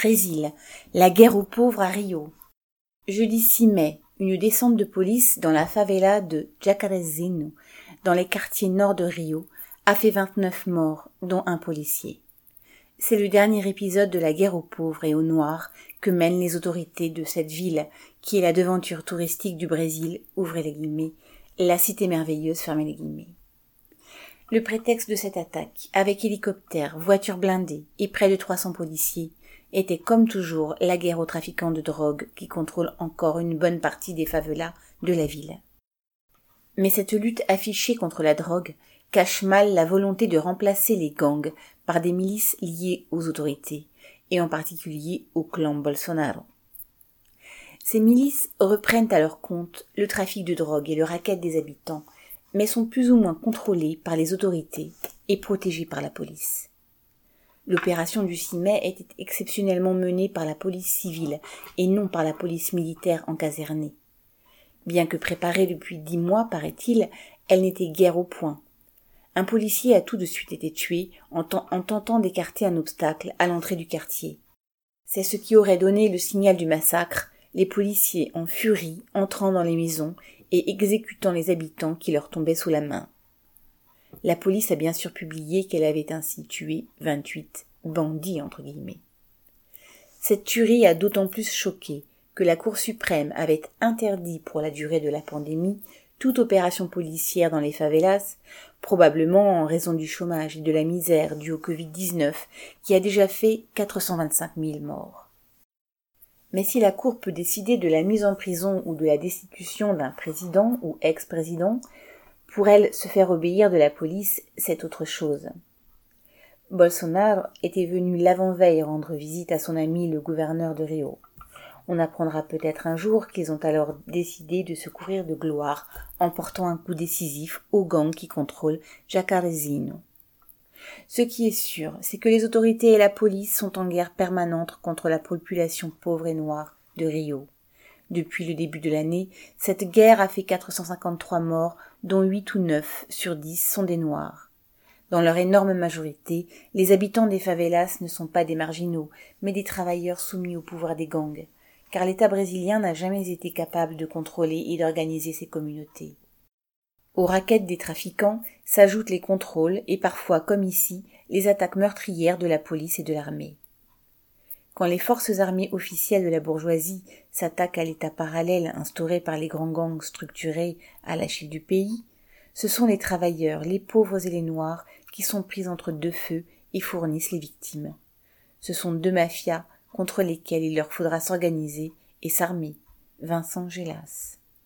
Brésil, la guerre aux pauvres à Rio. Jeudi 6 mai, une descente de police dans la favela de Jacarezinho, dans les quartiers nord de Rio, a fait 29 morts, dont un policier. C'est le dernier épisode de la guerre aux pauvres et aux noirs que mènent les autorités de cette ville, qui est la devanture touristique du Brésil, ouvrez les guillemets, la cité merveilleuse, fermez les guillemets. Le prétexte de cette attaque, avec hélicoptères, voitures blindées et près de 300 policiers, était comme toujours la guerre aux trafiquants de drogue qui contrôlent encore une bonne partie des favelas de la ville. Mais cette lutte affichée contre la drogue cache mal la volonté de remplacer les gangs par des milices liées aux autorités, et en particulier au clan Bolsonaro. Ces milices reprennent à leur compte le trafic de drogue et le racket des habitants, mais sont plus ou moins contrôlées par les autorités et protégées par la police. L'opération du 6 mai était exceptionnellement menée par la police civile et non par la police militaire encasernée. Bien que préparée depuis dix mois, paraît-il, elle n'était guère au point. Un policier a tout de suite été tué en, en tentant d'écarter un obstacle à l'entrée du quartier. C'est ce qui aurait donné le signal du massacre, les policiers en furie entrant dans les maisons et exécutant les habitants qui leur tombaient sous la main. La police a bien sûr publié qu'elle avait ainsi tué 28 bandits. Cette tuerie a d'autant plus choqué que la Cour suprême avait interdit pour la durée de la pandémie toute opération policière dans les favelas, probablement en raison du chômage et de la misère due au Covid-19 qui a déjà fait 425 000 morts. Mais si la Cour peut décider de la mise en prison ou de la destitution d'un président ou ex-président, pour elle, se faire obéir de la police, c'est autre chose. Bolsonaro était venu l'avant-veille rendre visite à son ami le gouverneur de Rio. On apprendra peut-être un jour qu'ils ont alors décidé de se courir de gloire en portant un coup décisif aux gangs qui contrôlent Jacarezinho. Ce qui est sûr, c'est que les autorités et la police sont en guerre permanente contre la population pauvre et noire de Rio. Depuis le début de l'année, cette guerre a fait 453 morts, dont 8 ou 9 sur 10 sont des noirs. Dans leur énorme majorité, les habitants des favelas ne sont pas des marginaux, mais des travailleurs soumis au pouvoir des gangs, car l'État brésilien n'a jamais été capable de contrôler et d'organiser ces communautés. Aux raquettes des trafiquants s'ajoutent les contrôles et parfois, comme ici, les attaques meurtrières de la police et de l'armée. Quand les forces armées officielles de la bourgeoisie s'attaquent à l'État parallèle instauré par les grands gangs structurés à l'achille du pays, ce sont les travailleurs, les pauvres et les noirs qui sont pris entre deux feux et fournissent les victimes. Ce sont deux mafias contre lesquelles il leur faudra s'organiser et s'armer. Vincent Gélas.